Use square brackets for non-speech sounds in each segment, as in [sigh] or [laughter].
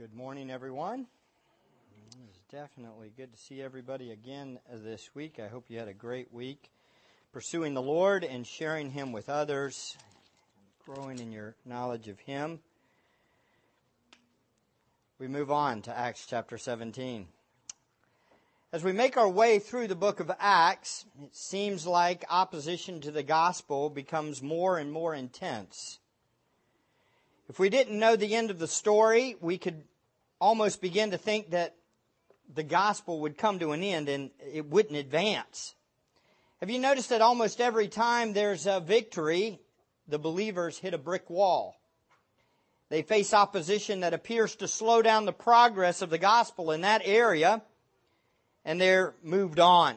Good morning, everyone. It's definitely good to see everybody again this week. I hope you had a great week pursuing the Lord and sharing Him with others, growing in your knowledge of Him. We move on to Acts chapter 17. As we make our way through the book of Acts, it seems like opposition to the gospel becomes more and more intense. If we didn't know the end of the story, we could almost begin to think that the gospel would come to an end and it wouldn't advance. Have you noticed that almost every time there's a victory, the believers hit a brick wall? They face opposition that appears to slow down the progress of the gospel in that area, and they're moved on.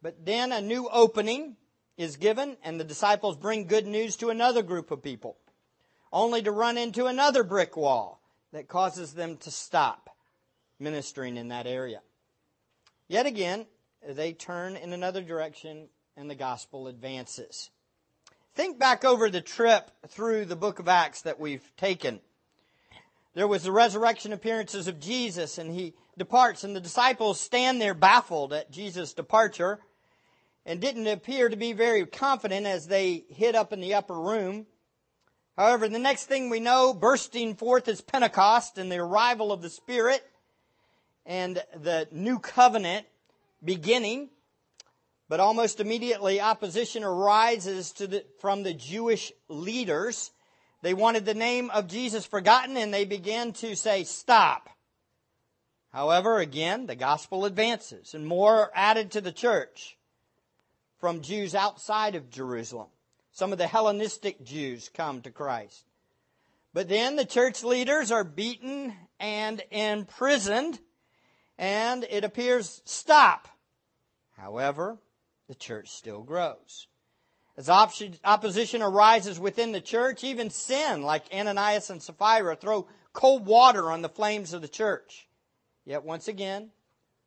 But then a new opening is given, and the disciples bring good news to another group of people only to run into another brick wall that causes them to stop ministering in that area. Yet again, they turn in another direction and the gospel advances. Think back over the trip through the book of Acts that we've taken. There was the resurrection appearances of Jesus and he departs and the disciples stand there baffled at Jesus' departure and didn't appear to be very confident as they hid up in the upper room However, the next thing we know, bursting forth is Pentecost and the arrival of the Spirit and the new covenant beginning. But almost immediately, opposition arises the, from the Jewish leaders. They wanted the name of Jesus forgotten and they began to say, stop. However, again, the gospel advances and more are added to the church from Jews outside of Jerusalem. Some of the Hellenistic Jews come to Christ. But then the church leaders are beaten and imprisoned, and it appears stop. However, the church still grows. As opposition arises within the church, even sin, like Ananias and Sapphira, throw cold water on the flames of the church. Yet once again,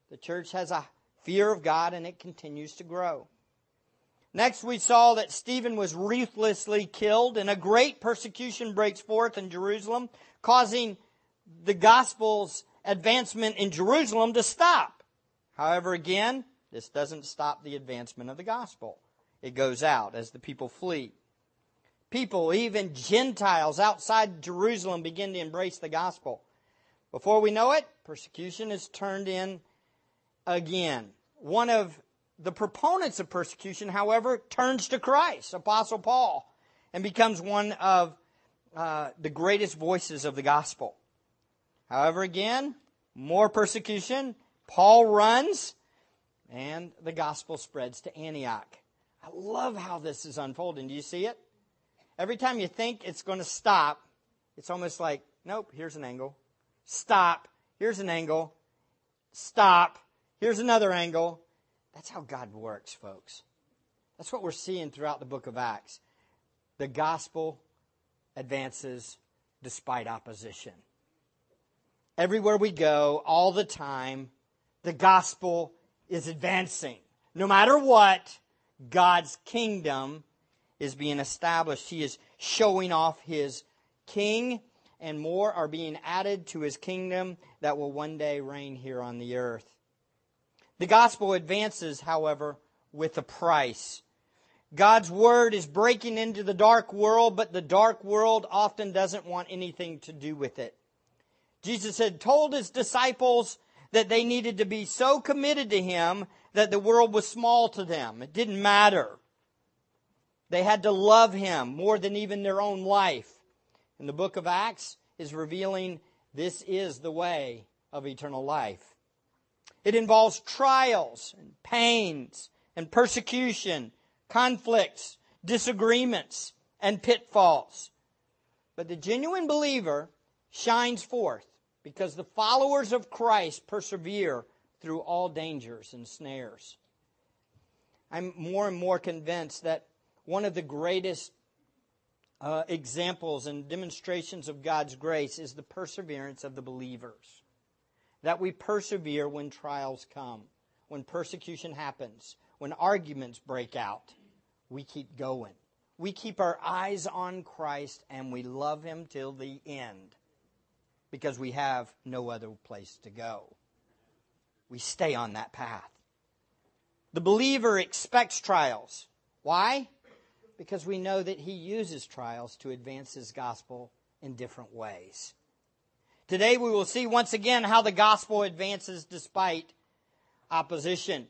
the church has a fear of God and it continues to grow. Next, we saw that Stephen was ruthlessly killed, and a great persecution breaks forth in Jerusalem, causing the gospel's advancement in Jerusalem to stop. However, again, this doesn't stop the advancement of the gospel. It goes out as the people flee. People, even Gentiles outside Jerusalem, begin to embrace the gospel. Before we know it, persecution is turned in again. One of the proponents of persecution, however, turns to Christ, Apostle Paul, and becomes one of uh, the greatest voices of the gospel. However, again, more persecution. Paul runs, and the gospel spreads to Antioch. I love how this is unfolding. Do you see it? Every time you think it's going to stop, it's almost like, nope, here's an angle. Stop. Here's an angle. Stop. Here's another angle. That's how God works, folks. That's what we're seeing throughout the book of Acts. The gospel advances despite opposition. Everywhere we go, all the time, the gospel is advancing. No matter what, God's kingdom is being established. He is showing off his king, and more are being added to his kingdom that will one day reign here on the earth. The gospel advances, however, with a price. God's word is breaking into the dark world, but the dark world often doesn't want anything to do with it. Jesus had told his disciples that they needed to be so committed to him that the world was small to them. It didn't matter. They had to love him more than even their own life. And the book of Acts is revealing this is the way of eternal life. It involves trials and pains and persecution, conflicts, disagreements, and pitfalls. But the genuine believer shines forth because the followers of Christ persevere through all dangers and snares. I'm more and more convinced that one of the greatest uh, examples and demonstrations of God's grace is the perseverance of the believers that we persevere when trials come, when persecution happens, when arguments break out. We keep going. We keep our eyes on Christ and we love Him till the end. because we have no other place to go. We stay on that path. The believer expects trials. Why? Because we know that he uses trials to advance his gospel in different ways. Today we will see once again how the gospel advances despite opposition.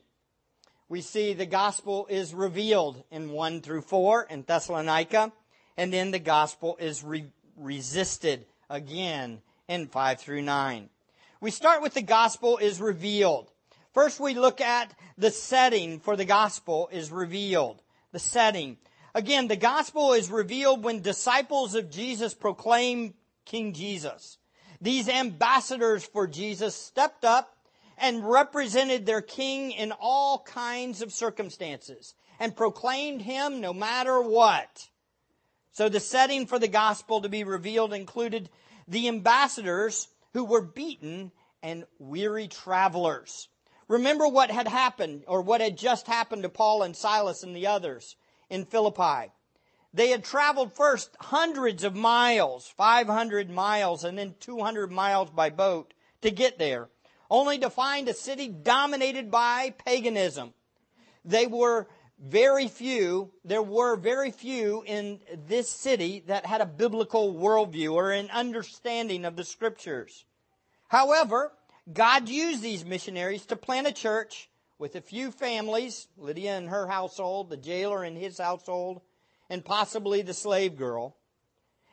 We see the gospel is revealed in 1 through 4 in Thessalonica, and then the gospel is re- resisted again in 5 through 9. We start with the gospel is revealed. First we look at the setting for the gospel is revealed. The setting. Again, the gospel is revealed when disciples of Jesus proclaim King Jesus. These ambassadors for Jesus stepped up and represented their king in all kinds of circumstances and proclaimed him no matter what. So the setting for the gospel to be revealed included the ambassadors who were beaten and weary travelers. Remember what had happened or what had just happened to Paul and Silas and the others in Philippi. They had traveled first hundreds of miles, 500 miles, and then 200 miles by boat to get there, only to find a city dominated by paganism. They were very few, there were very few in this city that had a biblical worldview or an understanding of the scriptures. However, God used these missionaries to plant a church with a few families, Lydia and her household, the jailer and his household, and possibly the slave girl.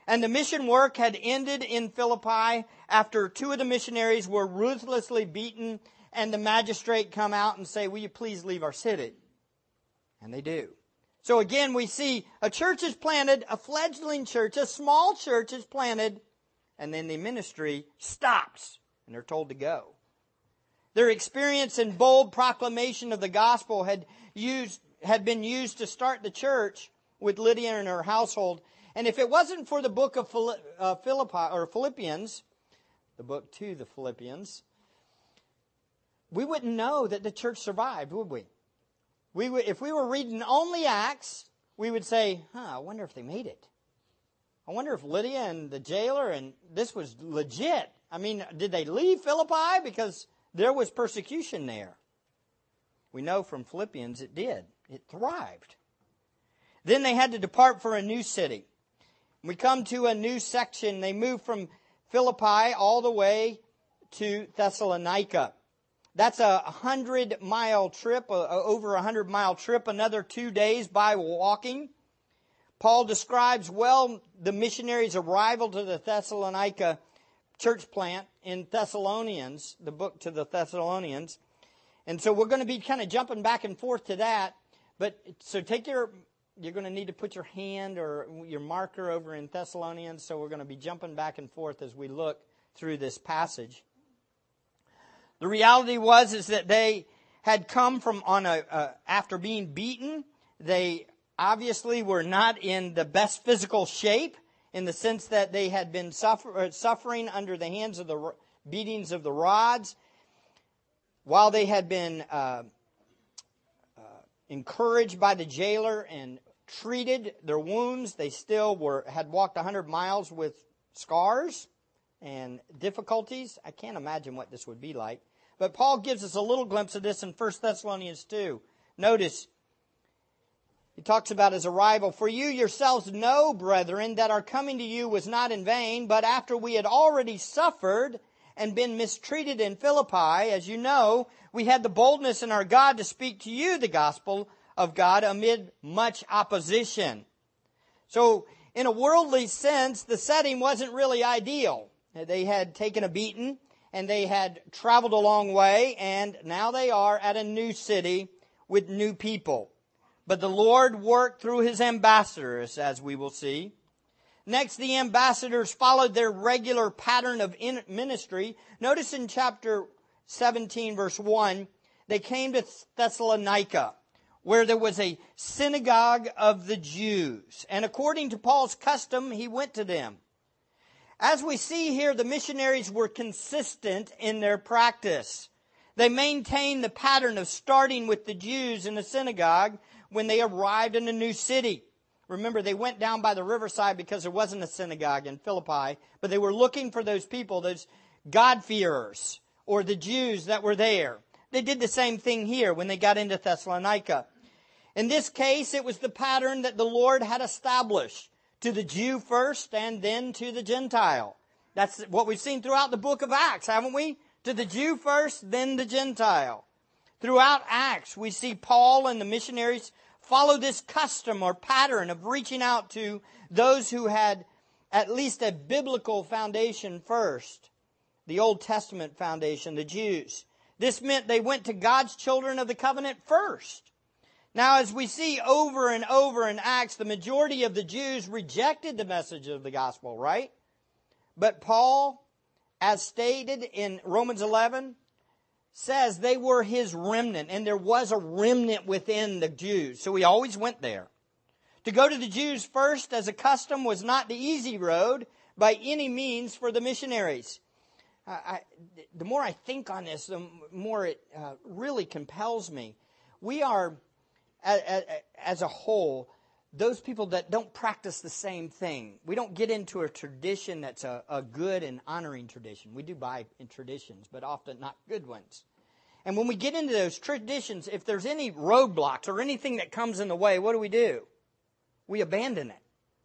And the mission work had ended in Philippi after two of the missionaries were ruthlessly beaten and the magistrate come out and say, will you please leave our city? And they do. So again, we see a church is planted, a fledgling church, a small church is planted, and then the ministry stops and they're told to go. Their experience and bold proclamation of the gospel had used, had been used to start the church with Lydia and her household. And if it wasn't for the book of uh, Philippi, or Philippians, the book to the Philippians, we wouldn't know that the church survived, would we? We would, if we were reading only Acts, we would say, huh, I wonder if they made it. I wonder if Lydia and the jailer and this was legit. I mean, did they leave Philippi? Because there was persecution there. We know from Philippians it did. It thrived. Then they had to depart for a new city. We come to a new section. They move from Philippi all the way to Thessalonica. That's a hundred mile trip, over a hundred mile trip, another two days by walking. Paul describes well the missionaries' arrival to the Thessalonica church plant in Thessalonians, the book to the Thessalonians. And so we're going to be kind of jumping back and forth to that. But so take your, you're going to need to put your hand or your marker over in Thessalonians. So we're going to be jumping back and forth as we look through this passage. The reality was is that they had come from on a uh, after being beaten. They obviously were not in the best physical shape in the sense that they had been suffer, uh, suffering under the hands of the beatings of the rods, while they had been uh, uh, encouraged by the jailer and treated their wounds, they still were had walked 100 miles with scars and difficulties. I can't imagine what this would be like. But Paul gives us a little glimpse of this in 1 Thessalonians 2. Notice he talks about his arrival. For you yourselves know, brethren, that our coming to you was not in vain, but after we had already suffered and been mistreated in Philippi, as you know, we had the boldness in our God to speak to you the gospel of God amid much opposition. So, in a worldly sense, the setting wasn't really ideal. They had taken a beating and they had traveled a long way and now they are at a new city with new people. But the Lord worked through his ambassadors, as we will see. Next, the ambassadors followed their regular pattern of ministry. Notice in chapter 17, verse 1, they came to Thessalonica, where there was a synagogue of the Jews. And according to Paul's custom, he went to them. As we see here, the missionaries were consistent in their practice. They maintained the pattern of starting with the Jews in the synagogue when they arrived in a new city. Remember, they went down by the riverside because there wasn't a synagogue in Philippi, but they were looking for those people, those God-fearers, or the Jews that were there. They did the same thing here when they got into Thessalonica. In this case, it was the pattern that the Lord had established to the Jew first and then to the Gentile. That's what we've seen throughout the book of Acts, haven't we? To the Jew first, then the Gentile. Throughout Acts, we see Paul and the missionaries follow this custom or pattern of reaching out to those who had at least a biblical foundation first. The Old Testament foundation, the Jews. This meant they went to God's children of the covenant first. Now, as we see over and over in Acts, the majority of the Jews rejected the message of the gospel, right? But Paul, as stated in Romans 11, says they were his remnant, and there was a remnant within the Jews. So he always went there. To go to the Jews first as a custom was not the easy road by any means for the missionaries. I, the more I think on this, the more it uh, really compels me. We are, as, a whole, those people that don't practice the same thing. We don't get into a tradition that's a, a good and honoring tradition. We do buy in traditions, but often not good ones. And when we get into those traditions, if there's any roadblocks or anything that comes in the way, what do we do? We abandon it.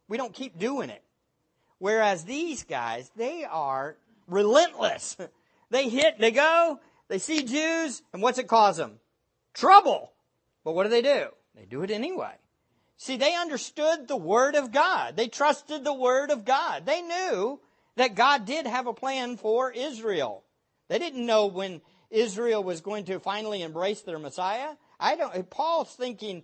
We don't keep doing it. Whereas these guys, they are relentless. [laughs] they hit, they go, they see Jews, and what's it cause them? Trouble. But what do they do? They do it anyway. See, they understood the Word of God. They trusted the Word of God. They knew that God did have a plan for Israel. They didn't know when Israel was going to finally embrace their Messiah. I don't. Paul's thinking,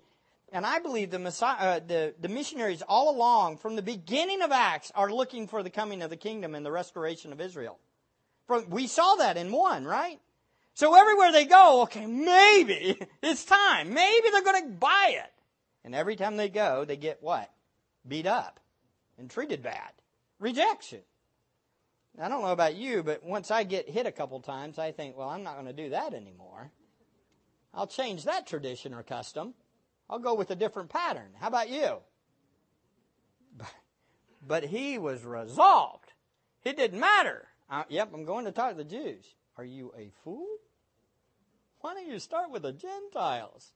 and I believe the Messiah, uh, the the missionaries all along from the beginning of Acts are looking for the coming of the kingdom and the restoration of Israel. From, we saw that in one, right? So everywhere they go, okay, maybe [laughs] it's time. Maybe they're going to buy it. And every time they go, they get what? Beat up and treated bad. Rejection. I don't know about you, but once I get hit a couple times, I think, well, I'm not going to do that anymore. I'll change that tradition or custom. I'll go with a different pattern. How about you? But, he was resolved. It didn't matter. Uh, yep, I'm going to talk to the Jews. Are you a fool? Why don't you start with the Gentiles?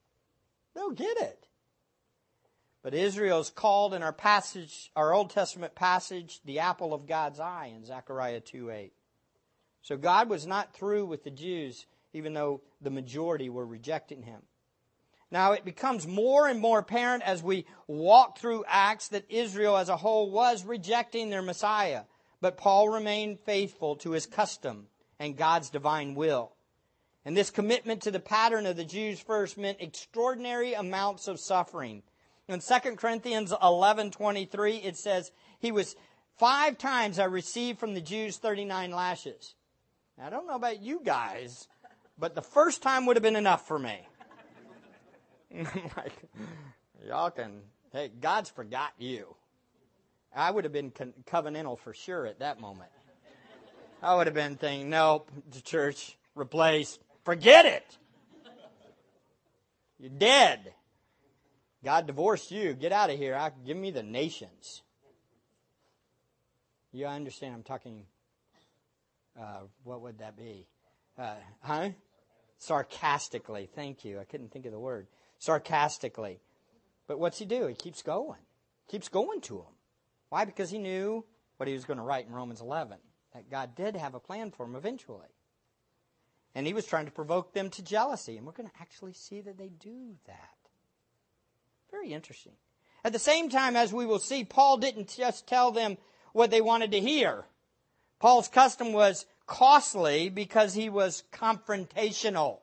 They'll get it. But Israel is called in our passage, our Old Testament passage, the apple of God's eye in Zechariah 2:8. So God was not through with the Jews, even though the majority were rejecting him. Now it becomes more and more apparent as we walk through Acts that Israel as a whole was rejecting their Messiah. But Paul remained faithful to his custom and God's divine will. And this commitment to the pattern of the Jews first meant extraordinary amounts of suffering in 2 Corinthians 11:23 it says he was five times I received from the Jews 39 lashes. Now, I don't know about you guys, but the first time would have been enough for me. [laughs] like, y'all can, hey, God's forgot you. I would have been covenantal for sure at that moment. I would have been thinking, nope, the church, replace, forget it. You're dead. God divorced you. Get out of here. I, give me the nations. You understand? I'm talking. Uh, what would that be? Uh, huh? Sarcastically. Thank you. I couldn't think of the word. Sarcastically. But what's he do? He keeps going. Keeps going to him. Why? Because he knew what he was going to write in Romans 11 that God did have a plan for him eventually. And he was trying to provoke them to jealousy. And we're going to actually see that they do that. Very interesting. At the same time, as we will see, Paul didn't just tell them what they wanted to hear. Paul's custom was costly because he was confrontational.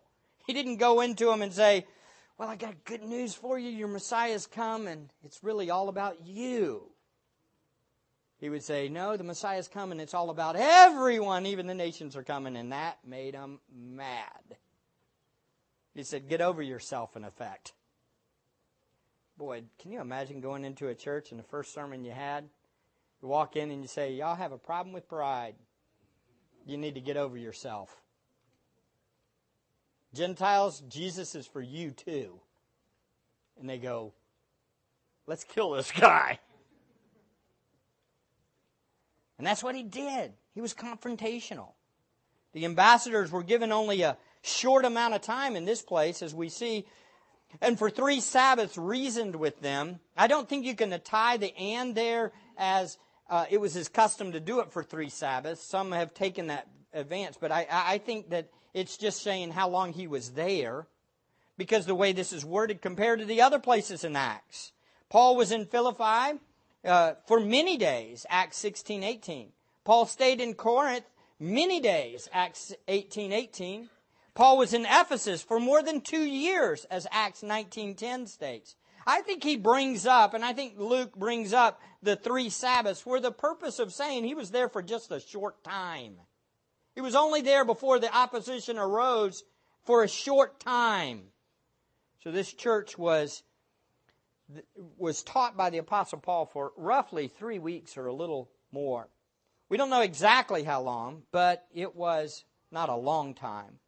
He didn't go into them and say, Well, I got good news for you. Your Messiah's come, and it's really all about you. He would say, No, the Messiah's coming. It's all about everyone. Even the nations are coming. And that made him mad. He said, Get over yourself, in effect. Boy, can you imagine going into a church and the first sermon you had? You walk in and you say, Y'all have a problem with pride. You need to get over yourself. Gentiles, Jesus is for you too. And they go, Let's kill this [laughs] guy. And that's what he did. He was confrontational. The ambassadors were given only a short amount of time in this place, as we see, and for three Sabbaths reasoned with them. I don't think you can tie the and there as uh, it was his custom to do it for three Sabbaths. Some have taken that advance, but I, I think that it's just saying how long he was there because the way this is worded compared to the other places in Acts. Paul was in Philippi uh, for many days, Acts 16, 18. Paul stayed in Corinth many days, Acts 18, 18. Paul was in Ephesus for more than two years, as Acts 19.10 states. I think he brings up, and I think Luke brings up the three Sabbaths for the purpose of saying he was there for just a short time. He was only there before the opposition arose for a short time. So this church was was taught by the apostle Paul for roughly 3 weeks or a little more. We don't know exactly how long, but it was not a long time.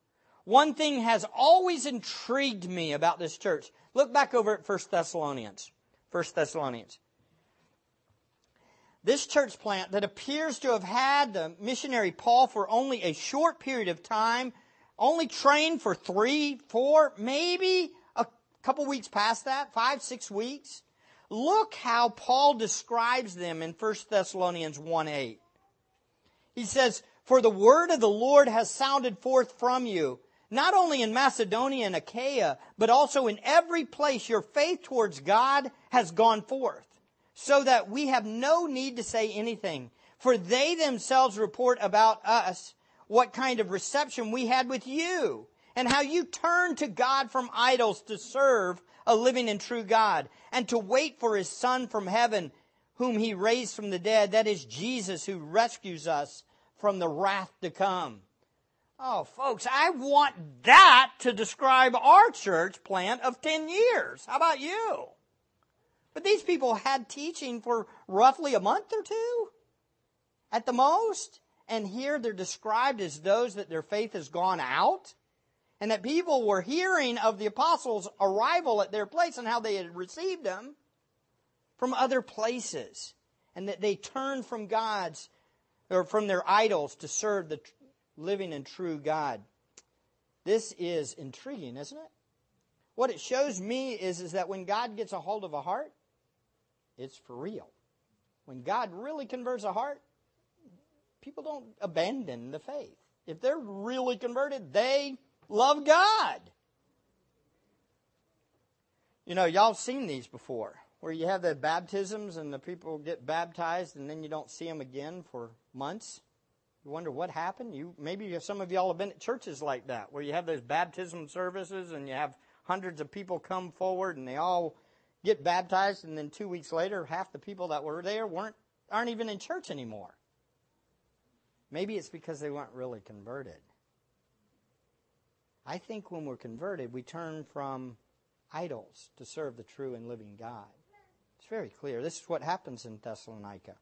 One thing has always intrigued me about this church. Look back over at 1 Thessalonians. 1 Thessalonians. This church plant that appears to have had the missionary Paul for only a short period of time, only trained for three, four, maybe a couple weeks past that, five, six weeks. Look how Paul describes them in 1 Thessalonians 1 8. He says, For the word of the Lord has sounded forth from you, not only in Macedonia and Achaia, but also in every place your faith towards God has gone forth so that we have no need to say anything. For they themselves report about us what kind of reception we had with you, and how you turned to God from idols to serve a living and true God, and to wait for his Son from heaven, whom he raised from the dead. That is Jesus who rescues us from the wrath to come. Oh, folks, I want that to describe our church plant of 10 years. How about you? But these people had teaching for roughly a month or two at the most. And here they're described as those that their faith has gone out and that people were hearing of the apostles' arrival at their place and how they had received them from other places and that they turned from God's or from their idols to serve the living and true God. This is intriguing, isn't it? What it shows me is, is that when God gets a hold of a heart, it's for real. When God really converts a heart, people don't abandon the faith. If they're really converted, they love God. You know, y'all seen these before, where you have the baptisms and the people get baptized and then you don't see them again for months. You wonder what happened. You maybe some of y'all have been at churches like that, where you have those baptism services and you have hundreds of people come forward and they all get baptized, and then two weeks later, half the people that were there weren't aren't even in church anymore. Maybe it's because they weren't really converted. I think when we're converted, we turn from idols to serve the true and living God. It's very clear. This is what happens in Thessalonica.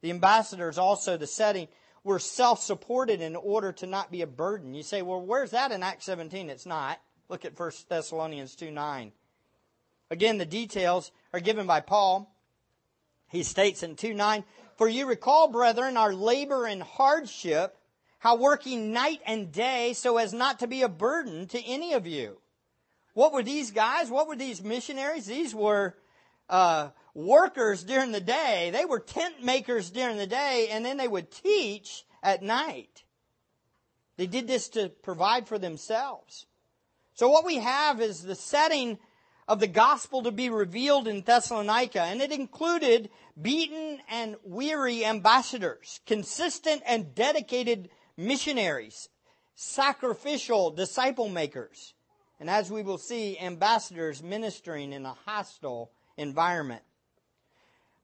The ambassadors, also the setting, were self supported in order to not be a burden. You say, well, where's that in Acts 17? It's not. Look at 1 Thessalonians 2 9. Again, the details are given by Paul. He states in 2 9, For you recall, brethren, our labor and hardship, how working night and day so as not to be a burden to any of you. What were these guys? What were these missionaries? These were uh, workers during the day. They were tent makers during the day, and then they would teach at night. They did this to provide for themselves. So what we have is the setting of the gospel to be revealed in Thessalonica, and it included beaten and weary ambassadors, consistent and dedicated missionaries, sacrificial disciple makers, and as we will see, ambassadors ministering in a hostile environment.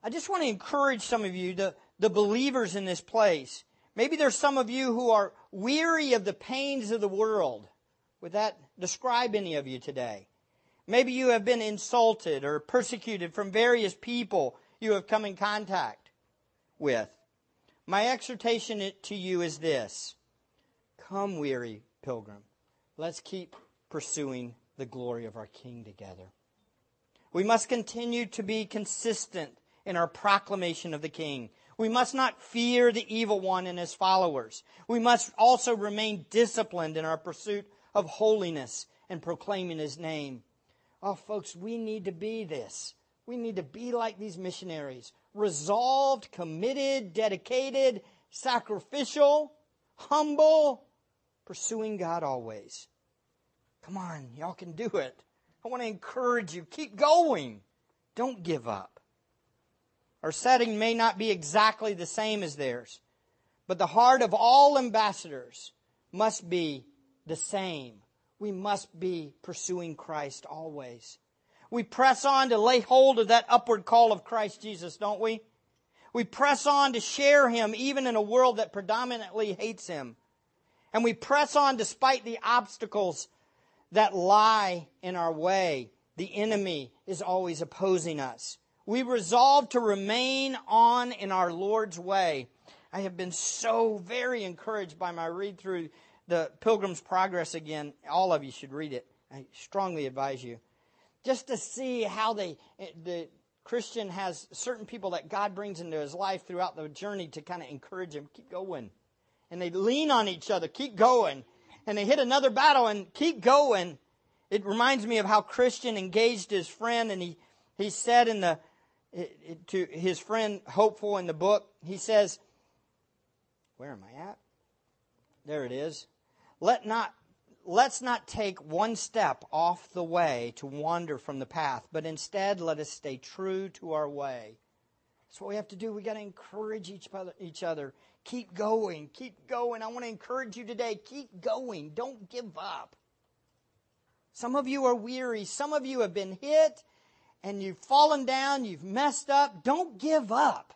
I just want to encourage some of you, the, the believers in this place. Maybe there's some of you who are weary of the pains of the world. Would that describe any of you today? Maybe you have been insulted or persecuted from various people you have come in contact with. My exhortation to you is this Come, weary pilgrim, let's keep pursuing the glory of our King together. We must continue to be consistent in our proclamation of the King. We must not fear the evil one and his followers. We must also remain disciplined in our pursuit of holiness and proclaiming his name. Oh, folks, we need to be this. We need to be like these missionaries resolved, committed, dedicated, sacrificial, humble, pursuing God always. Come on, y'all can do it. I want to encourage you. Keep going. Don't give up. Our setting may not be exactly the same as theirs, but the heart of all ambassadors must be the same. We must be pursuing Christ always. We press on to lay hold of that upward call of Christ Jesus, don't we? We press on to share Him even in a world that predominantly hates Him. And we press on despite the obstacles that lie in our way. The enemy is always opposing us. We resolve to remain on in our Lord's way. I have been so very encouraged by my read through the Pilgrim's Progress again. All of you should read it. I strongly advise you. Just to see how they, the Christian has certain people that God brings into his life throughout the journey to kind of encourage him, keep going. And they lean on each other, keep going. And they hit another battle and keep going. It reminds me of how Christian engaged his friend and he, he said in the, to his friend Hopeful in the book, he says, Where am I at? There it is. Let not, let's not take one step off the way to wander from the path, but instead let us stay true to our way. That's what we have to do. We got to encourage each other, each other. Keep going. Keep going. I want to encourage you today. Keep going. Don't give up. Some of you are weary. Some of you have been hit and you've fallen down, you've messed up, don't give up.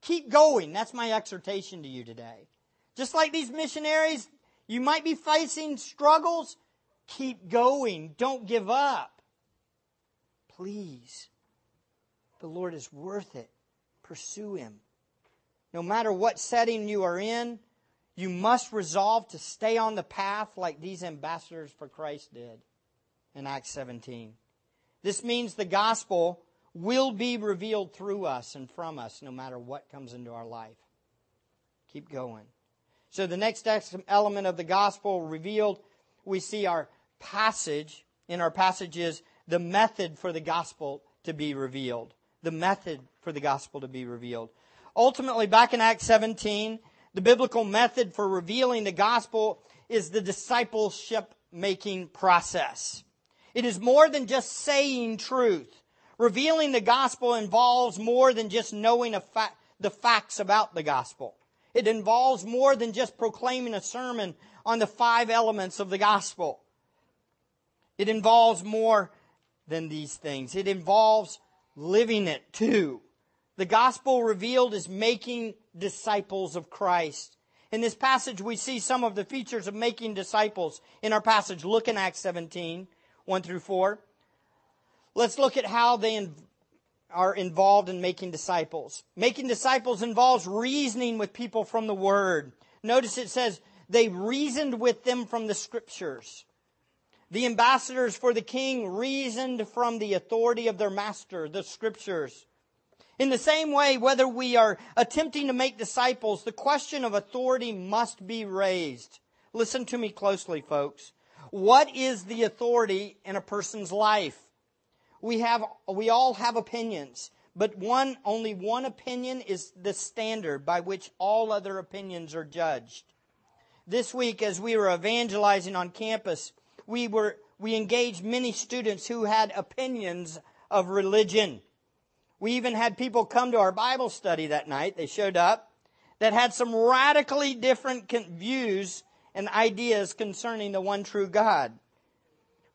Keep going. That's my exhortation to you today. Just like these missionaries, you might be facing struggles. Keep going. Don't give up. Please. The Lord is worth it. Pursue Him. No matter what setting you are in, you must resolve to stay on the path like these ambassadors for Christ did in Acts 17. This means the gospel will be revealed through us and from us no matter what comes into our life. Keep going. So the next element of the gospel revealed, we see our passage. In our passage is the method for the gospel to be revealed. The method for the gospel to be revealed. Ultimately, back in Acts 17, the biblical method for revealing the gospel is the discipleship making process. It is more than just saying truth. Revealing the gospel involves more than just knowing fa- the facts about the gospel. It involves more than just proclaiming a sermon on the five elements of the gospel. It involves more than these things. It involves living it too. The gospel revealed is making disciples of Christ. In this passage, we see some of the features of making disciples in our passage. Look in Acts 17. 1 through 4. Let's look at how they are involved in making disciples. Making disciples involves reasoning with people from the Word. Notice it says they reasoned with them from the Scriptures. The ambassadors for the king reasoned from the authority of their master, the Scriptures. In the same way, whether we are attempting to make disciples, the question of authority must be raised. Listen to me closely, folks. What is the authority in a person's life? We have, we all have opinions, but one, only one opinion is the standard by which all other opinions are judged. This week, as we were evangelizing on campus, we were, we engaged many students who had opinions of religion. We even had people come to our Bible study that night. They showed up that had some radically different views and ideas concerning the one true God.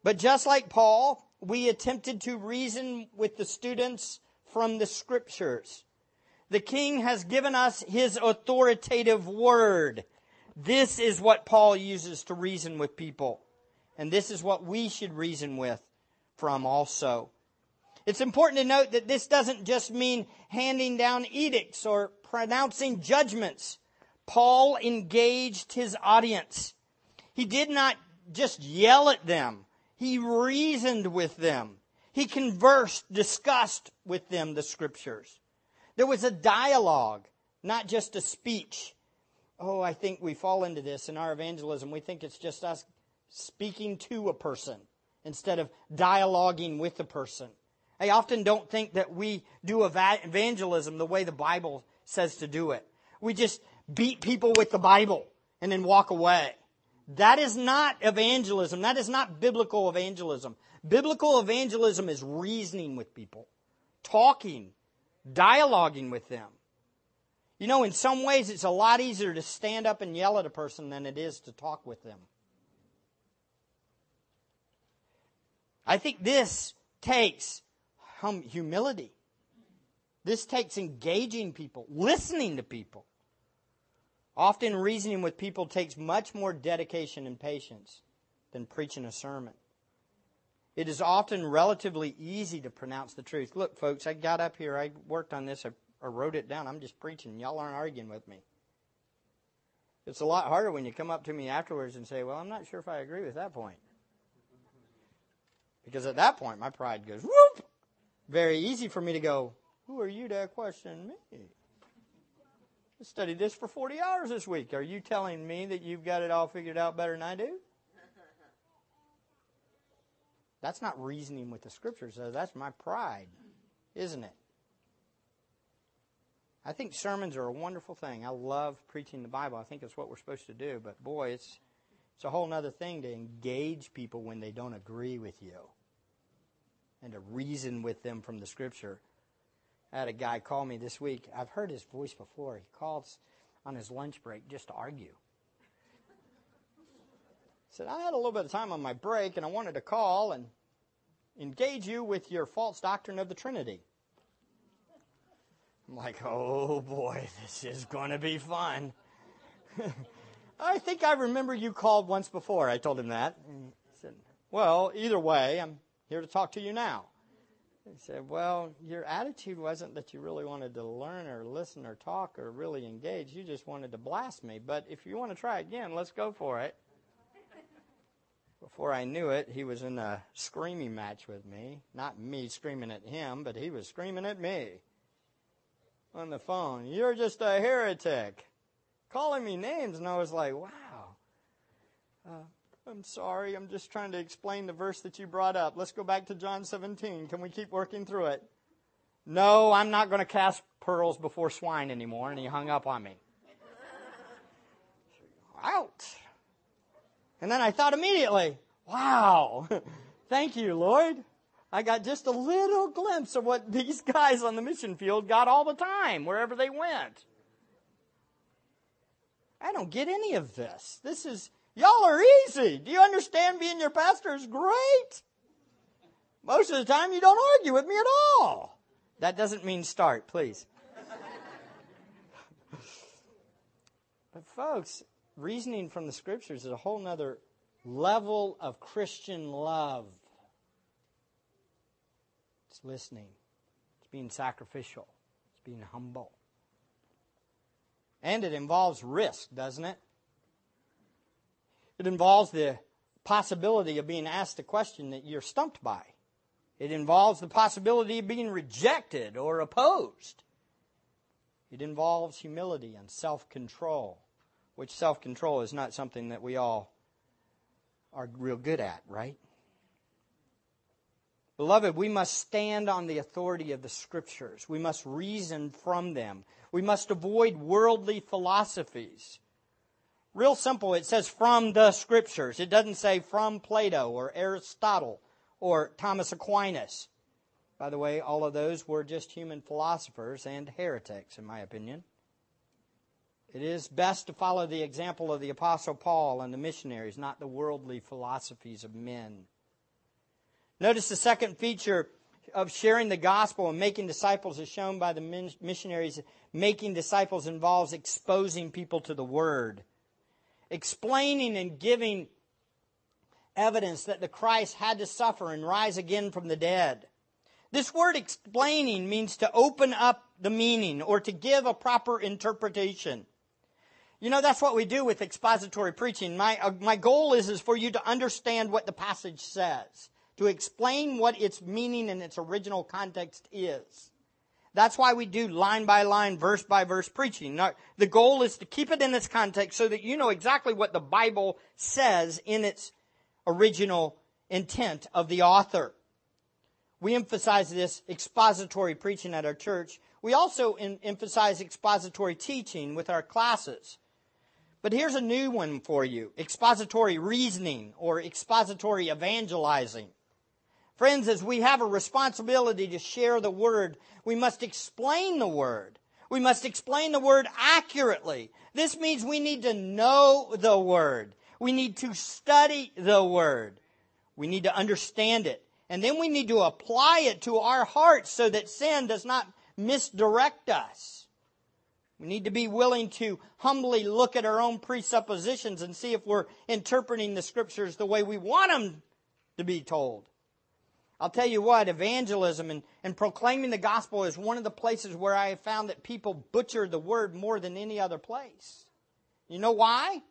But just like Paul, we attempted to reason with the students from the scriptures. The king has given us his authoritative word. This is what Paul uses to reason with people. And this is what we should reason with from also. It's important to note that this doesn't just mean handing down edicts or pronouncing judgments. Paul engaged his audience. He did not just yell at them. He reasoned with them. He conversed, discussed with them the scriptures. There was a dialogue, not just a speech. Oh, I think we fall into this in our evangelism. We think it's just us speaking to a person instead of dialoguing with a person. I often don't think that we do evangelism the way the Bible says to do it. We just beat people with the Bible and then walk away. That is not evangelism. That is not biblical evangelism. Biblical evangelism is reasoning with people, talking, dialoguing with them. You know, in some ways, it's a lot easier to stand up and yell at a person than it is to talk with them. I think this takes humility. This takes engaging people, listening to people. Often reasoning with people takes much more dedication and patience than preaching a sermon. It is often relatively easy to pronounce the truth. Look, folks, I got up here, I worked on this, I, I wrote it down. I'm just preaching. Y'all aren't arguing with me. It's a lot harder when you come up to me afterwards and say, Well, I'm not sure if I agree with that point. Because at that point, my pride goes, whoop! Very easy for me to go, Who are you to question me? I studied this for 40 hours this week. Are you telling me that you've got it all figured out better than I do? [laughs] That's not reasoning with the scriptures, That's my pride, isn't it? I think sermons are a wonderful thing. I love preaching the Bible. I think it's what we're supposed to do. But boy, it's it's a whole other thing to engage people when they don't agree with you and to reason with them from the scripture. I had a guy call me this week. I've heard his voice before. He calls on his lunch break just to argue. Said, I had a little bit of time on my break and I wanted to call and engage you with your false doctrine of the Trinity. I'm like, oh boy, this is going to be fun. [laughs] I think I remember you called once before. I told him that. And he said, well, either way, I'm here to talk to you now. He said, Well, your attitude wasn't that you really wanted to learn or listen or talk or really engage. You just wanted to blast me. But if you want to try again, let's go for it. [laughs] Before I knew it, he was in a screaming match with me. Not me screaming at him, but he was screaming at me on the phone. You're just a heretic. Calling me names. And I was like, wow. Uh, I'm sorry, I'm just trying to explain the verse that you brought up. Let's go back to John 17. Can we keep working through it? No, I'm not going to cast pearls before swine anymore. And he hung up on me. Out. And then I thought immediately, wow, [laughs] thank you, Lord. I got just a little glimpse of what these guys on the mission field got all the time, wherever they went. I don't get any of this. This is Y'all are easy. Do you understand being your pastor is great? Most of the time you don't argue with me at all. That doesn't mean start, please. [laughs] but folks, reasoning from the scriptures is a whole nother level of Christian love. It's listening. It's being sacrificial. It's being humble. And it involves risk, doesn't it? It involves the possibility of being asked a question that you're stumped by. It involves the possibility of being rejected or opposed. It involves humility and self control, which self control is not something that we all are real good at, right? Beloved, we must stand on the authority of the Scriptures. We must reason from them. We must avoid worldly philosophies. Real simple, it says from the scriptures. It doesn't say from Plato or Aristotle or Thomas Aquinas. By the way, all of those were just human philosophers and heretics, in my opinion. It is best to follow the example of the Apostle Paul and the missionaries, not the worldly philosophies of men. Notice the second feature of sharing the gospel and making disciples is shown by the missionaries. Making disciples involves exposing people to the word explaining and giving evidence that the Christ had to suffer and rise again from the dead. This word explaining means to open up the meaning or to give a proper interpretation. You know, that's what we do with expository preaching. My, uh, my goal is, is for you to understand what the passage says, to explain what its meaning and its original context is. That's why we do line by line, verse by verse preaching. Now, the goal is to keep it in its context so that you know exactly what the Bible says in its original intent of the author. We emphasize this expository preaching at our church. We also emphasize expository teaching with our classes. But here's a new one for you expository reasoning or expository evangelizing. Friends, as we have a responsibility to share the Word, we must explain the Word. We must explain the Word accurately. This means we need to know the Word. We need to study the Word. We need to understand it. And then we need to apply it to our hearts so that sin does not misdirect us. We need to be willing to humbly look at our own presuppositions and see if we're interpreting the scriptures the way we want them to be told. I'll tell you what, evangelism and, and proclaiming the gospel is one of the places where I have found that people butcher the word more than any other place. You know why?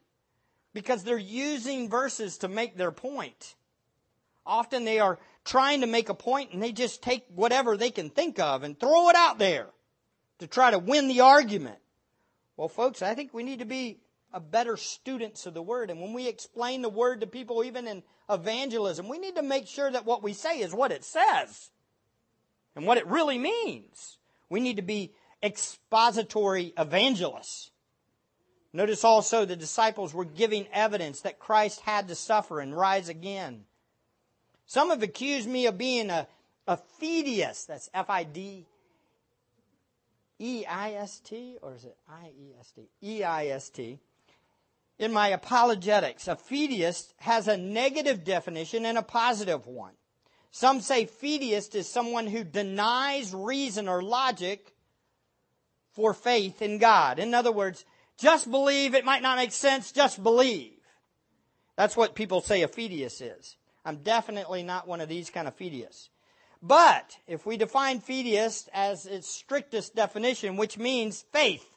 Because they're using verses to make their point. Often they are trying to make a point and they just take whatever they can think of and throw it out there to try to win the argument. Well, folks, I think we need to be a better students of the word. And when we explain the word to people, even in evangelism, we need to make sure that what we say is what it says and what it really means. We need to be expository evangelists. Notice also the disciples were giving evidence that Christ had to suffer and rise again. Some have accused me of being a, a. That's F I D E I S T, or is it I E S T? E I S T in my apologetics. A fideist has a negative definition and a positive one. Some say fideist is someone who denies reason or logic for faith in God. In other words, just believe, it might not make sense, just believe. That's what people say a fideist is. I'm definitely not one of these kind of fideists. But if we define fideist as its strictest definition, which means faith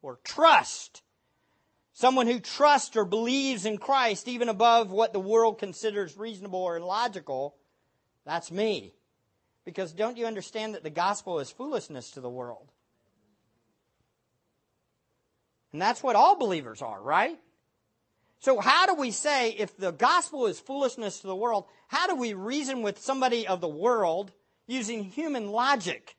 or trust, Someone who trusts or believes in Christ even above what the world considers reasonable or logical, that's me. Because don't you understand that the gospel is foolishness to the world? And that's what all believers are, right? So how do we say if the gospel is foolishness to the world, how do we reason with somebody of the world using human logic?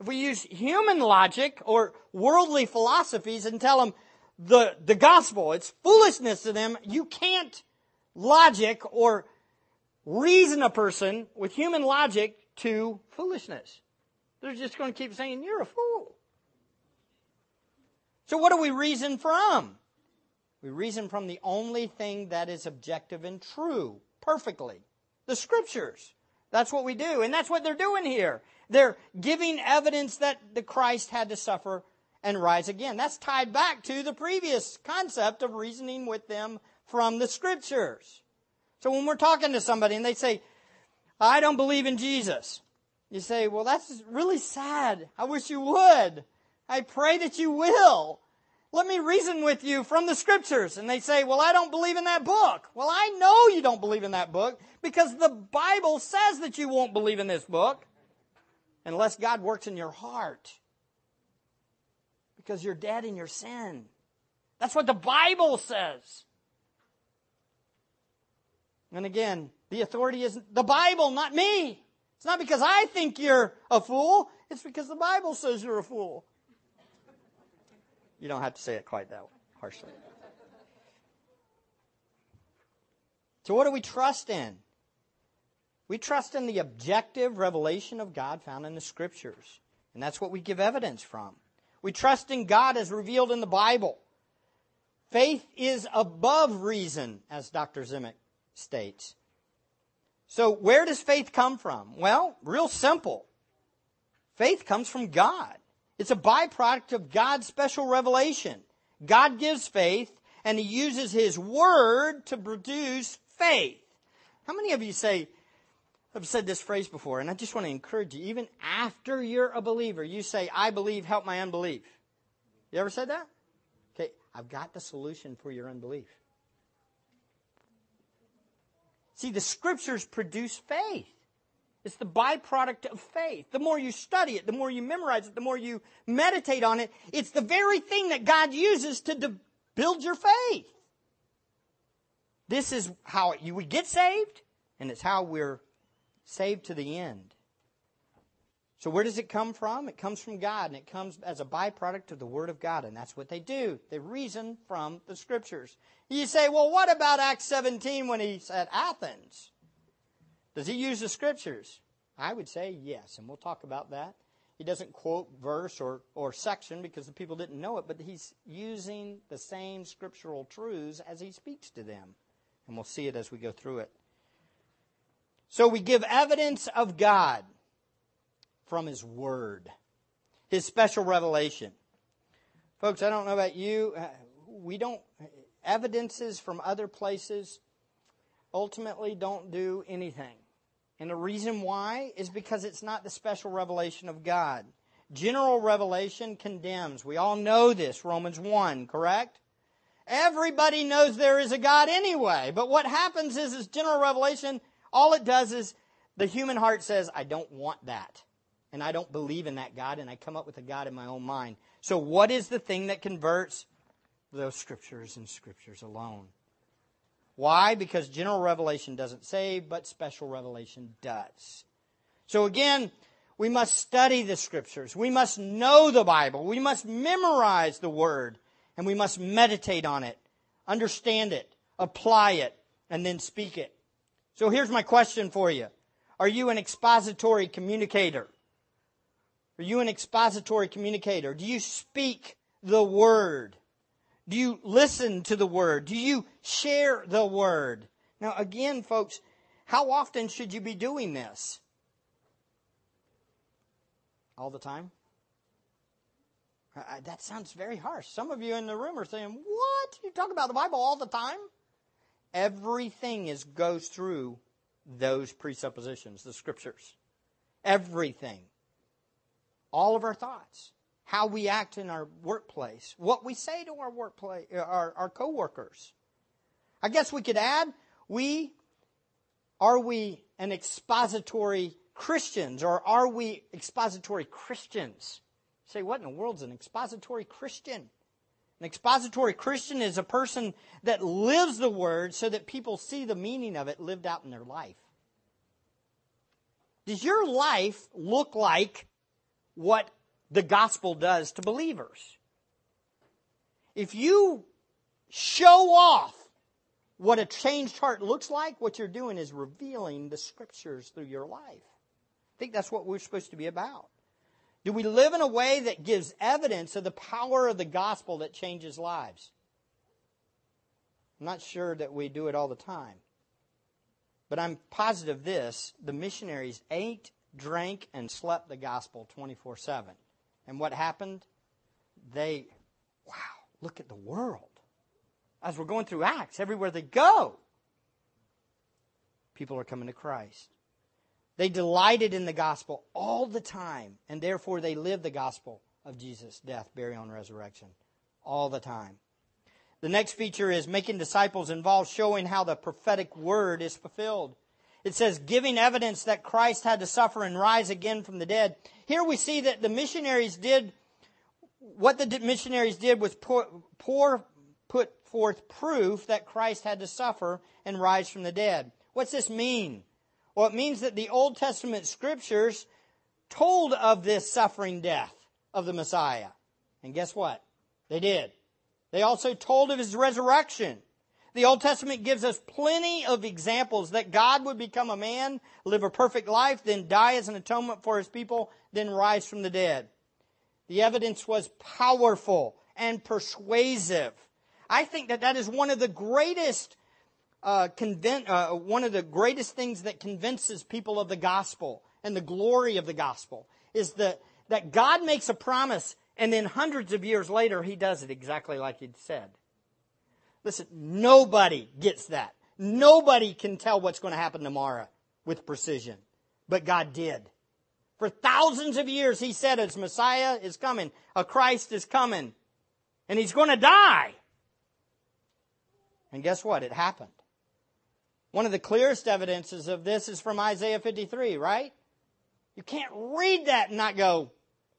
If we use human logic or worldly philosophies and tell them, the, the gospel. It's foolishness to them. You can't logic or reason a person with human logic to foolishness. They're just going to keep saying, you're a fool. So what do we reason from? We reason from the only thing that is objective and true, perfectly. The scriptures. That's what we do. And that's what they're doing here. They're giving evidence that the Christ had to suffer and rise again. That's tied back to the previous concept of reasoning with them from the scriptures. So when we're talking to somebody and they say, I don't believe in Jesus, you say, well, that's really sad. I wish you would. I pray that you will. Let me reason with you from the scriptures. And they say, well, I don't believe in that book. Well, I know you don't believe in that book because the Bible says that you won't believe in this book unless God works in your heart because you're dead in your sin. That's what the Bible says. And again, the authority isn't the Bible, not me. It's not because I think you're a fool. It's because the Bible says you're a fool. You don't have to say it quite that harshly. So, what do we trust in? We trust in the objective revelation of God found in the Scriptures. And that's what we give evidence from. We trust in God as revealed in the Bible. Faith is above reason, as Dr. Zemek states. So, where does faith come from? Well, real simple. Faith comes from God. It's a byproduct of God's special revelation. God gives faith, and He uses His Word to produce faith. How many of you say, I've said this phrase before, and I just want to encourage you. Even after you're a believer, you say, I believe, help my unbelief. You ever said that? Okay, I've got the solution for your unbelief. See, the scriptures produce faith. It's the byproduct of faith. The more you study it, the more you memorize it, the more you meditate on it, it's the very thing that God uses to de- build your faith. This is how you, we get saved, and it's how we're saved to the end. So where does it come from? It comes from God, and it comes as a byproduct of the Word of God, and that's what they do. They reason from the Scriptures. You say, well, what about Acts 17 when he's at Athens? Does he use the scriptures? I would say yes, and we'll talk about that. He doesn't quote verse or, or section because the people didn't know it, but he's using the same scriptural truths as he speaks to them. And we'll see it as we go through it. So we give evidence of God from his word, his special revelation. Folks, I don't know about you. Uh, we don't, evidences from other places ultimately don't do anything. And the reason why is because it's not the special revelation of God. General revelation condemns. We all know this, Romans 1, correct? Everybody knows there is a God anyway. But what happens is, is general revelation, all it does is the human heart says, I don't want that. And I don't believe in that God, and I come up with a God in my own mind. So what is the thing that converts? Those scriptures and scriptures alone. Why? Because general revelation doesn't save, but special revelation does. So again, we must study the scriptures. We must know the Bible. We must memorize the word and we must meditate on it, understand it, apply it, and then speak it. So here's my question for you. Are you an expository communicator? Are you an expository communicator? Do you speak the word? Do you listen to the word? Do you share the word? Now, again, folks, how often should you be doing this? All the time? That sounds very harsh. Some of you in the room are saying, What? You talk about the Bible all the time? Everything is goes through those presuppositions, the scriptures. Everything. All of our thoughts how we act in our workplace, what we say to our workplace, uh, our, our coworkers. I guess we could add, we, are we an expository Christians or are we expository Christians? Say, what in the world's an expository Christian? An expository Christian is a person that lives the word so that people see the meaning of it lived out in their life. Does your life look like what the gospel does to believers. If you show off what a changed heart looks like, what you're doing is revealing the scriptures through your life. I think that's what we're supposed to be about. Do we live in a way that gives evidence of the power of the gospel that changes lives? I'm not sure that we do it all the time. But I'm positive this the missionaries ate, drank, and slept the gospel 24 7. And what happened? They, wow, look at the world. As we're going through Acts, everywhere they go, people are coming to Christ. They delighted in the gospel all the time, and therefore they lived the gospel of Jesus' death, burial, and resurrection all the time. The next feature is making disciples involves showing how the prophetic word is fulfilled. It says, giving evidence that Christ had to suffer and rise again from the dead. Here we see that the missionaries did, what the missionaries did was pour, pour, put forth proof that Christ had to suffer and rise from the dead. What's this mean? Well, it means that the Old Testament scriptures told of this suffering death of the Messiah. And guess what? They did. They also told of his resurrection. The Old Testament gives us plenty of examples that God would become a man, live a perfect life, then die as an atonement for his people, then rise from the dead. The evidence was powerful and persuasive. I think that that is one of the greatest uh, uh, one of the greatest things that convinces people of the gospel and the glory of the gospel is that, that God makes a promise and then hundreds of years later he does it exactly like he'd said. Listen, nobody gets that. Nobody can tell what's going to happen tomorrow with precision. But God did. For thousands of years, He said His Messiah is coming, a Christ is coming, and He's going to die. And guess what? It happened. One of the clearest evidences of this is from Isaiah 53, right? You can't read that and not go,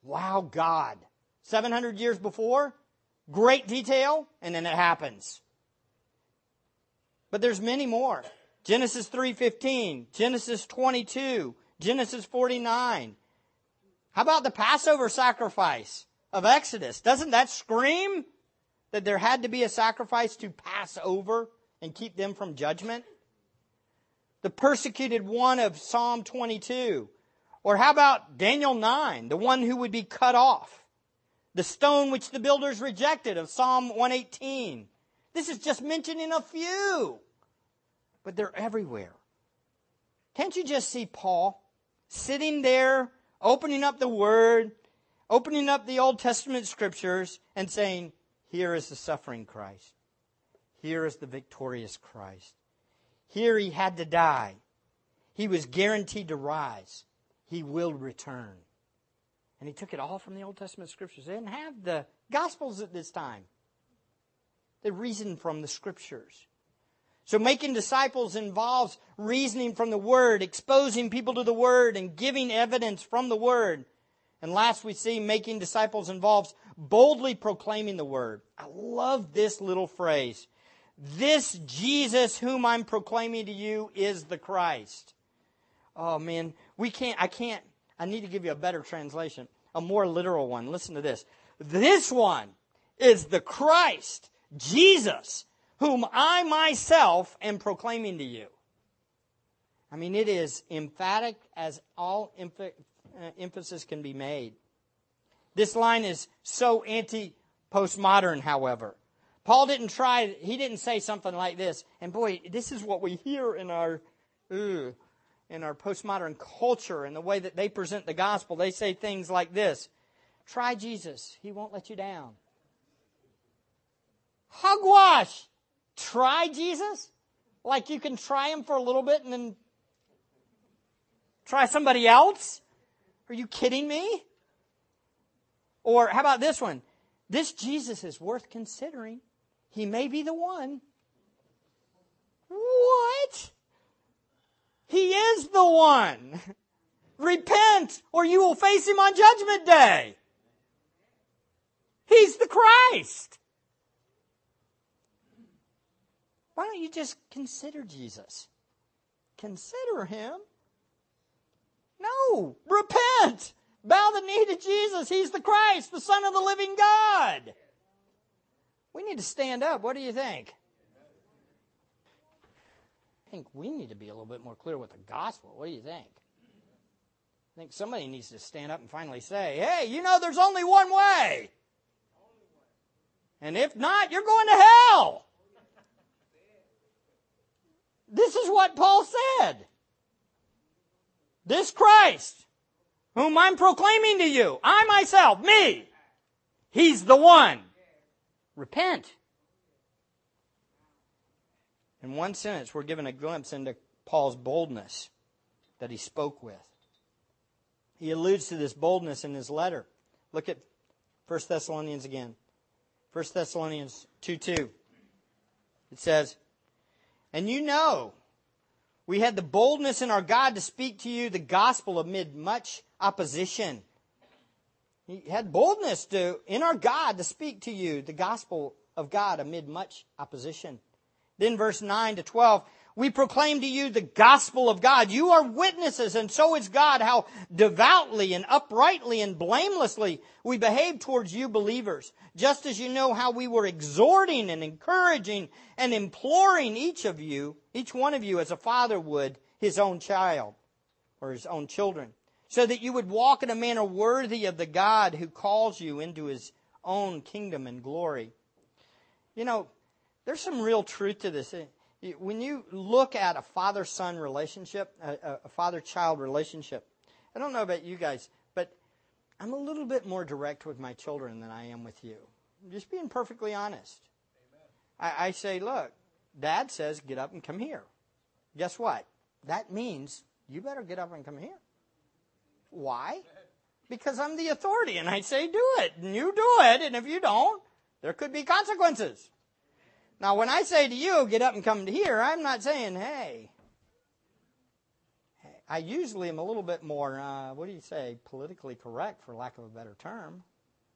wow, God. 700 years before, great detail, and then it happens. But there's many more. Genesis 3:15, Genesis 22, Genesis 49. How about the Passover sacrifice of Exodus? Doesn't that scream that there had to be a sacrifice to pass over and keep them from judgment? The persecuted one of Psalm 22. Or how about Daniel 9, the one who would be cut off? The stone which the builders rejected of Psalm 118. This is just mentioning a few, but they're everywhere. Can't you just see Paul sitting there, opening up the Word, opening up the Old Testament scriptures, and saying, Here is the suffering Christ. Here is the victorious Christ. Here he had to die. He was guaranteed to rise. He will return. And he took it all from the Old Testament scriptures. They didn't have the Gospels at this time. They reasoned from the scriptures. So making disciples involves reasoning from the Word, exposing people to the Word, and giving evidence from the Word. And last we see making disciples involves boldly proclaiming the Word. I love this little phrase. This Jesus whom I'm proclaiming to you is the Christ. Oh man, we can't, I can't, I need to give you a better translation, a more literal one. Listen to this. This one is the Christ, Jesus, whom I myself am proclaiming to you. I mean, it is emphatic as all emph- uh, emphasis can be made. This line is so anti postmodern, however. Paul didn't try, he didn't say something like this. And boy, this is what we hear in our, ugh, in our postmodern culture and the way that they present the gospel. They say things like this Try Jesus, he won't let you down. Hogwash! Try Jesus? Like you can try him for a little bit and then try somebody else? Are you kidding me? Or how about this one? This Jesus is worth considering. He may be the one. What? He is the one. Repent or you will face him on judgment day. He's the Christ. Why don't you just consider Jesus? Consider him. No, repent. Bow the knee to Jesus. He's the Christ, the Son of the living God. We need to stand up. What do you think? I think we need to be a little bit more clear with the gospel. What do you think? I think somebody needs to stand up and finally say, hey, you know, there's only one way. And if not, you're going to hell. This is what Paul said. This Christ, whom I'm proclaiming to you, I myself, me, He's the one. Repent. In one sentence, we're given a glimpse into Paul's boldness that he spoke with. He alludes to this boldness in his letter. Look at 1 Thessalonians again. 1 Thessalonians 2 2. It says, And you know, we had the boldness in our God to speak to you the gospel amid much opposition. He had boldness to, in our God, to speak to you the gospel of God amid much opposition. Then verse 9 to 12, we proclaim to you the gospel of God. You are witnesses, and so is God, how devoutly and uprightly and blamelessly we behave towards you believers, just as you know how we were exhorting and encouraging and imploring each of you, each one of you as a father would his own child or his own children, so that you would walk in a manner worthy of the God who calls you into his own kingdom and glory. You know, there's some real truth to this. When you look at a father son relationship, a, father child relationship, I don't know about you guys, but I'm a little bit more direct with my children than I am with you. just being perfectly honest. I say, look, dad says, get up and come here. Guess what? That means you better get up and come here. Why? Because I'm the authority and I say do it and you do it and if you don't, there could be consequences. Now, when I say to you, get up and come to here, I'm not saying, hey. I usually am a little bit more, uh, what do you say, politically correct, for lack of a better term.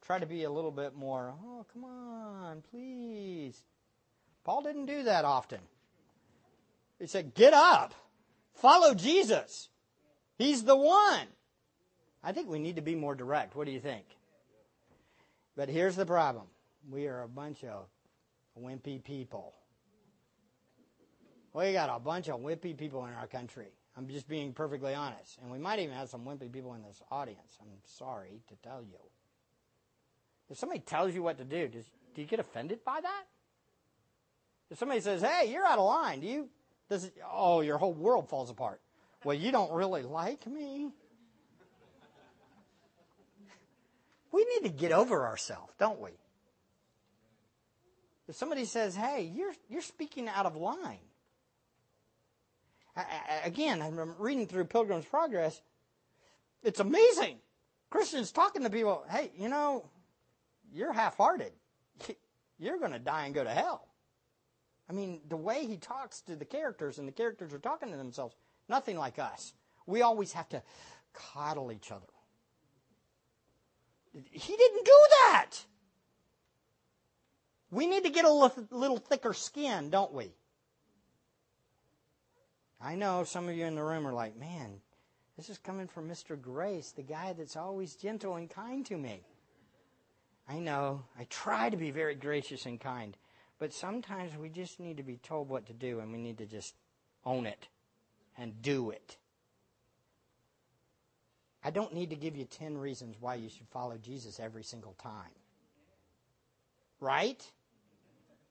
Try to be a little bit more, oh, come on, please. Paul didn't do that often. He said, get up, follow Jesus. He's the one. I think we need to be more direct. What do you think? But here's the problem we are a bunch of wimpy people. We got a bunch of wimpy people in our country. I'm just being perfectly honest. And we might even have some wimpy people in this audience. I'm sorry to tell you. If somebody tells you what to do, does, do you get offended by that? If somebody says, hey, you're out of line, do you, oh, your whole world falls apart. Well, you don't really like me. We need to get over ourselves, don't we? If somebody says, hey, you're, you're speaking out of line. I, I, again, I'm reading through Pilgrim's Progress. It's amazing. Christians talking to people, hey, you know, you're half hearted. [laughs] You're going to die and go to hell. I mean, the way he talks to the characters and the characters are talking to themselves, nothing like us. We always have to coddle each other. He didn't do that. We need to get a little thicker skin, don't we? I know some of you in the room are like, man, this is coming from Mr. Grace, the guy that's always gentle and kind to me. I know. I try to be very gracious and kind. But sometimes we just need to be told what to do and we need to just own it and do it. I don't need to give you 10 reasons why you should follow Jesus every single time. Right?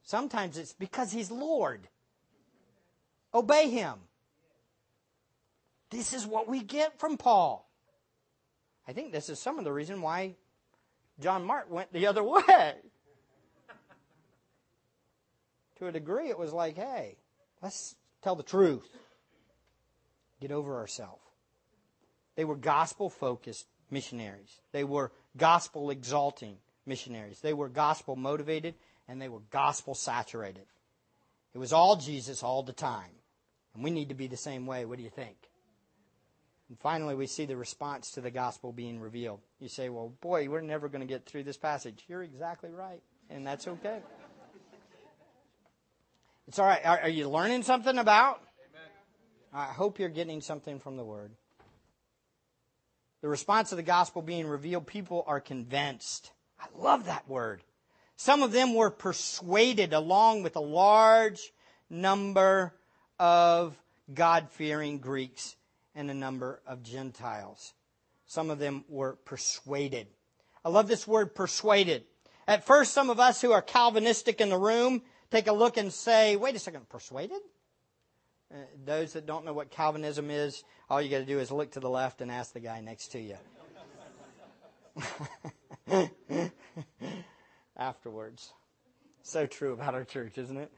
Sometimes it's because he's Lord. Obey him. This is what we get from Paul. I think this is some of the reason why John Mark went the other [laughs] way. to a degree, it was like, hey, let's tell the truth. Get over ourselves. They were gospel focused missionaries. They were gospel exalting missionaries. They were gospel motivated and they were gospel saturated. It was all Jesus all the time. And we need to be the same way. What do you think? And finally, we see the response to the gospel being revealed. You say, well, boy, we're never going to get through this passage. You're exactly right. And that's okay. It's all right. Are, are you learning something about? Amen. I hope you're getting something from the Word. The response to the gospel being revealed, people are convinced. I love that word. Some of them were persuaded along with a large number of God fearing Greeks and a number of Gentiles. Some of them were persuaded. I love this word persuaded. At first, some of us who are Calvinistic in the room take a look and say, wait a second, persuaded? Uh, those that don't know what Calvinism is, all you got to do is look to the left and ask the guy next to you. [laughs] afterwards. So true about our church, isn't it?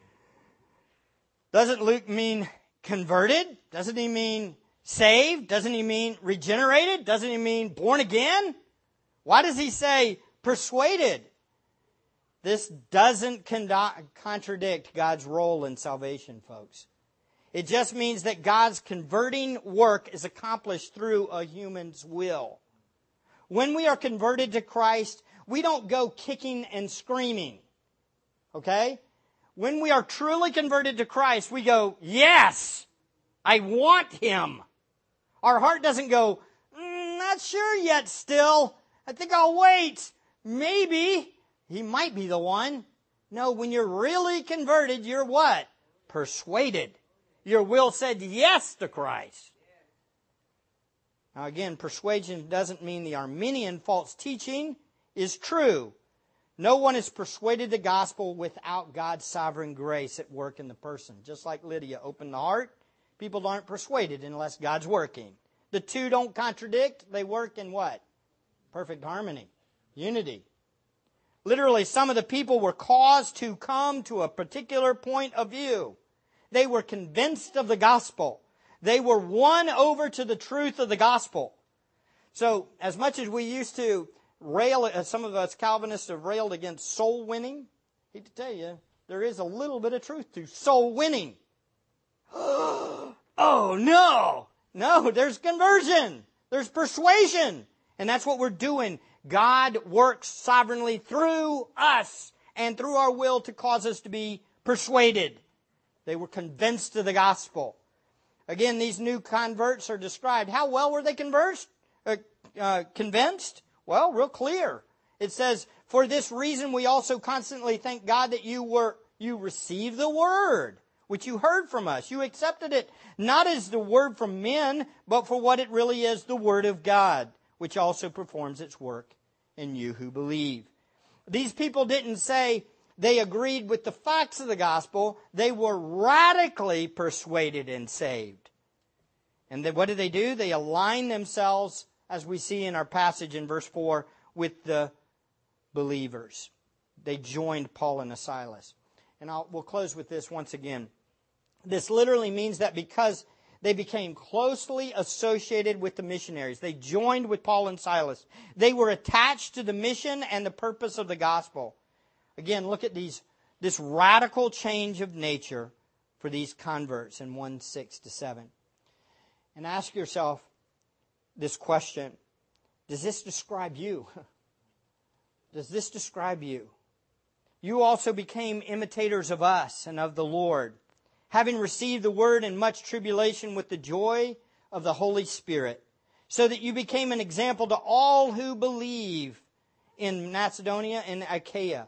Doesn't Luke mean converted? Doesn't he mean saved? Doesn't he mean regenerated? Doesn't he mean born again? Why does he say persuaded? This doesn't contradict God's role in salvation, folks. It just means that God's converting work is accomplished through a human's will. When we are converted to Christ, we don't go kicking and screaming. Okay? When we are truly converted to Christ, we go, yes, I want him. Our heart doesn't go, mm, not sure yet still. I think I'll wait. Maybe. He might be the one. No, when you're really converted, you're what? Persuaded. Your will said yes to Christ. Now again, persuasion doesn't mean the Arminian false teaching is true. No one is persuaded the gospel without God's sovereign grace at work in the person. Just like Lydia opened the heart, people aren't persuaded unless God's working. The two don't contradict, they work in what? Perfect harmony, unity. Literally, some of the people were caused to come to a particular point of view. They were convinced of the gospel. They were won over to the truth of the gospel. So, as much as we used to rail, uh, some of us Calvinists have railed against soul winning. I hate to tell you, there is a little bit of truth to soul winning. [gasps] oh no! No, there's conversion. There's persuasion. And that's what we're doing. God works sovereignly through us and through our will to cause us to be persuaded. They were convinced of the gospel. Again, these new converts are described. How well were they conversed? Uh, uh, convinced? Well, real clear. It says, "For this reason, we also constantly thank God that you were you received the word which you heard from us. You accepted it not as the word from men, but for what it really is, the word of God, which also performs its work in you who believe." These people didn't say they agreed with the facts of the gospel. They were radically persuaded and saved. And what did they do? They aligned themselves, as we see in our passage in verse 4, with the believers. They joined Paul and Silas. And I'll, we'll close with this once again. This literally means that because they became closely associated with the missionaries, they joined with Paul and Silas. They were attached to the mission and the purpose of the gospel. Again, look at these, this radical change of nature for these converts in 1 6 to 7. And ask yourself this question Does this describe you? [laughs] Does this describe you? You also became imitators of us and of the Lord, having received the word in much tribulation with the joy of the Holy Spirit, so that you became an example to all who believe in Macedonia and Achaia.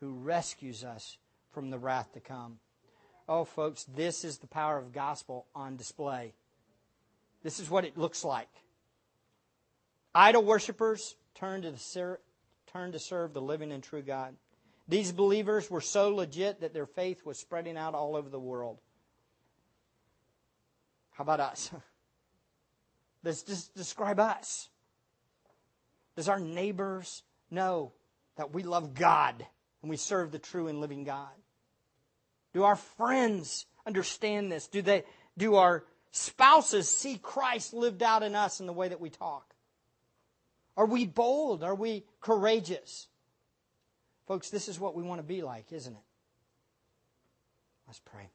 who rescues us from the wrath to come. Oh, folks, this is the power of gospel on display. This is what it looks like. Idol worshippers turn to, the, turn to serve the living and true God. These believers were so legit that their faith was spreading out all over the world. How about us? [laughs] Let's just describe us. Does our neighbors know that we love God and we serve the true and living God? Do our friends understand this? Do they do our spouses see Christ lived out in us in the way that we talk? Are we bold? Are we courageous? Folks, this is what we want to be like, isn't it? Let's pray.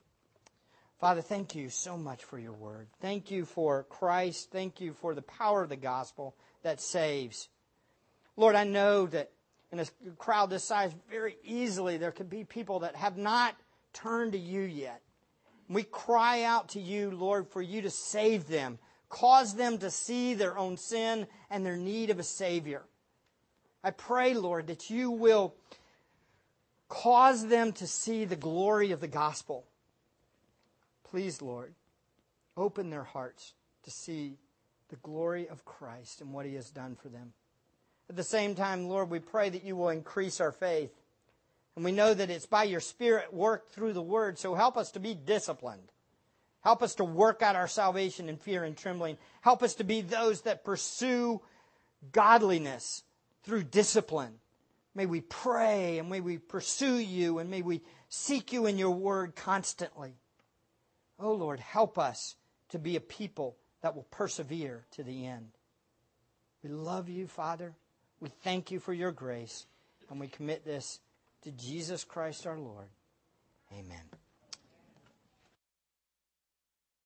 Father, thank you so much for your word. Thank you for Christ. Thank you for the power of the gospel that saves. Lord, I know that in a crowd this size, very easily there could be people that have not turned to you yet. We cry out to you, Lord, for you to save them, cause them to see their own sin and their need of a Savior. I pray, Lord, that you will cause them to see the glory of the gospel. Please, Lord, open their hearts to see the glory of Christ and what he has done for them. At the same time, Lord, we pray that you will increase our faith. And we know that it's by your Spirit worked through the Word, so help us to be disciplined. Help us to work out our salvation in fear and trembling. Help us to be those that pursue godliness through discipline. May we pray and may we pursue you and may we seek you in your word constantly. Oh Lord, help us to be a people that will persevere to the end. We love you, Father. We thank you for your grace, and we commit this to Jesus Christ our Lord. Amen.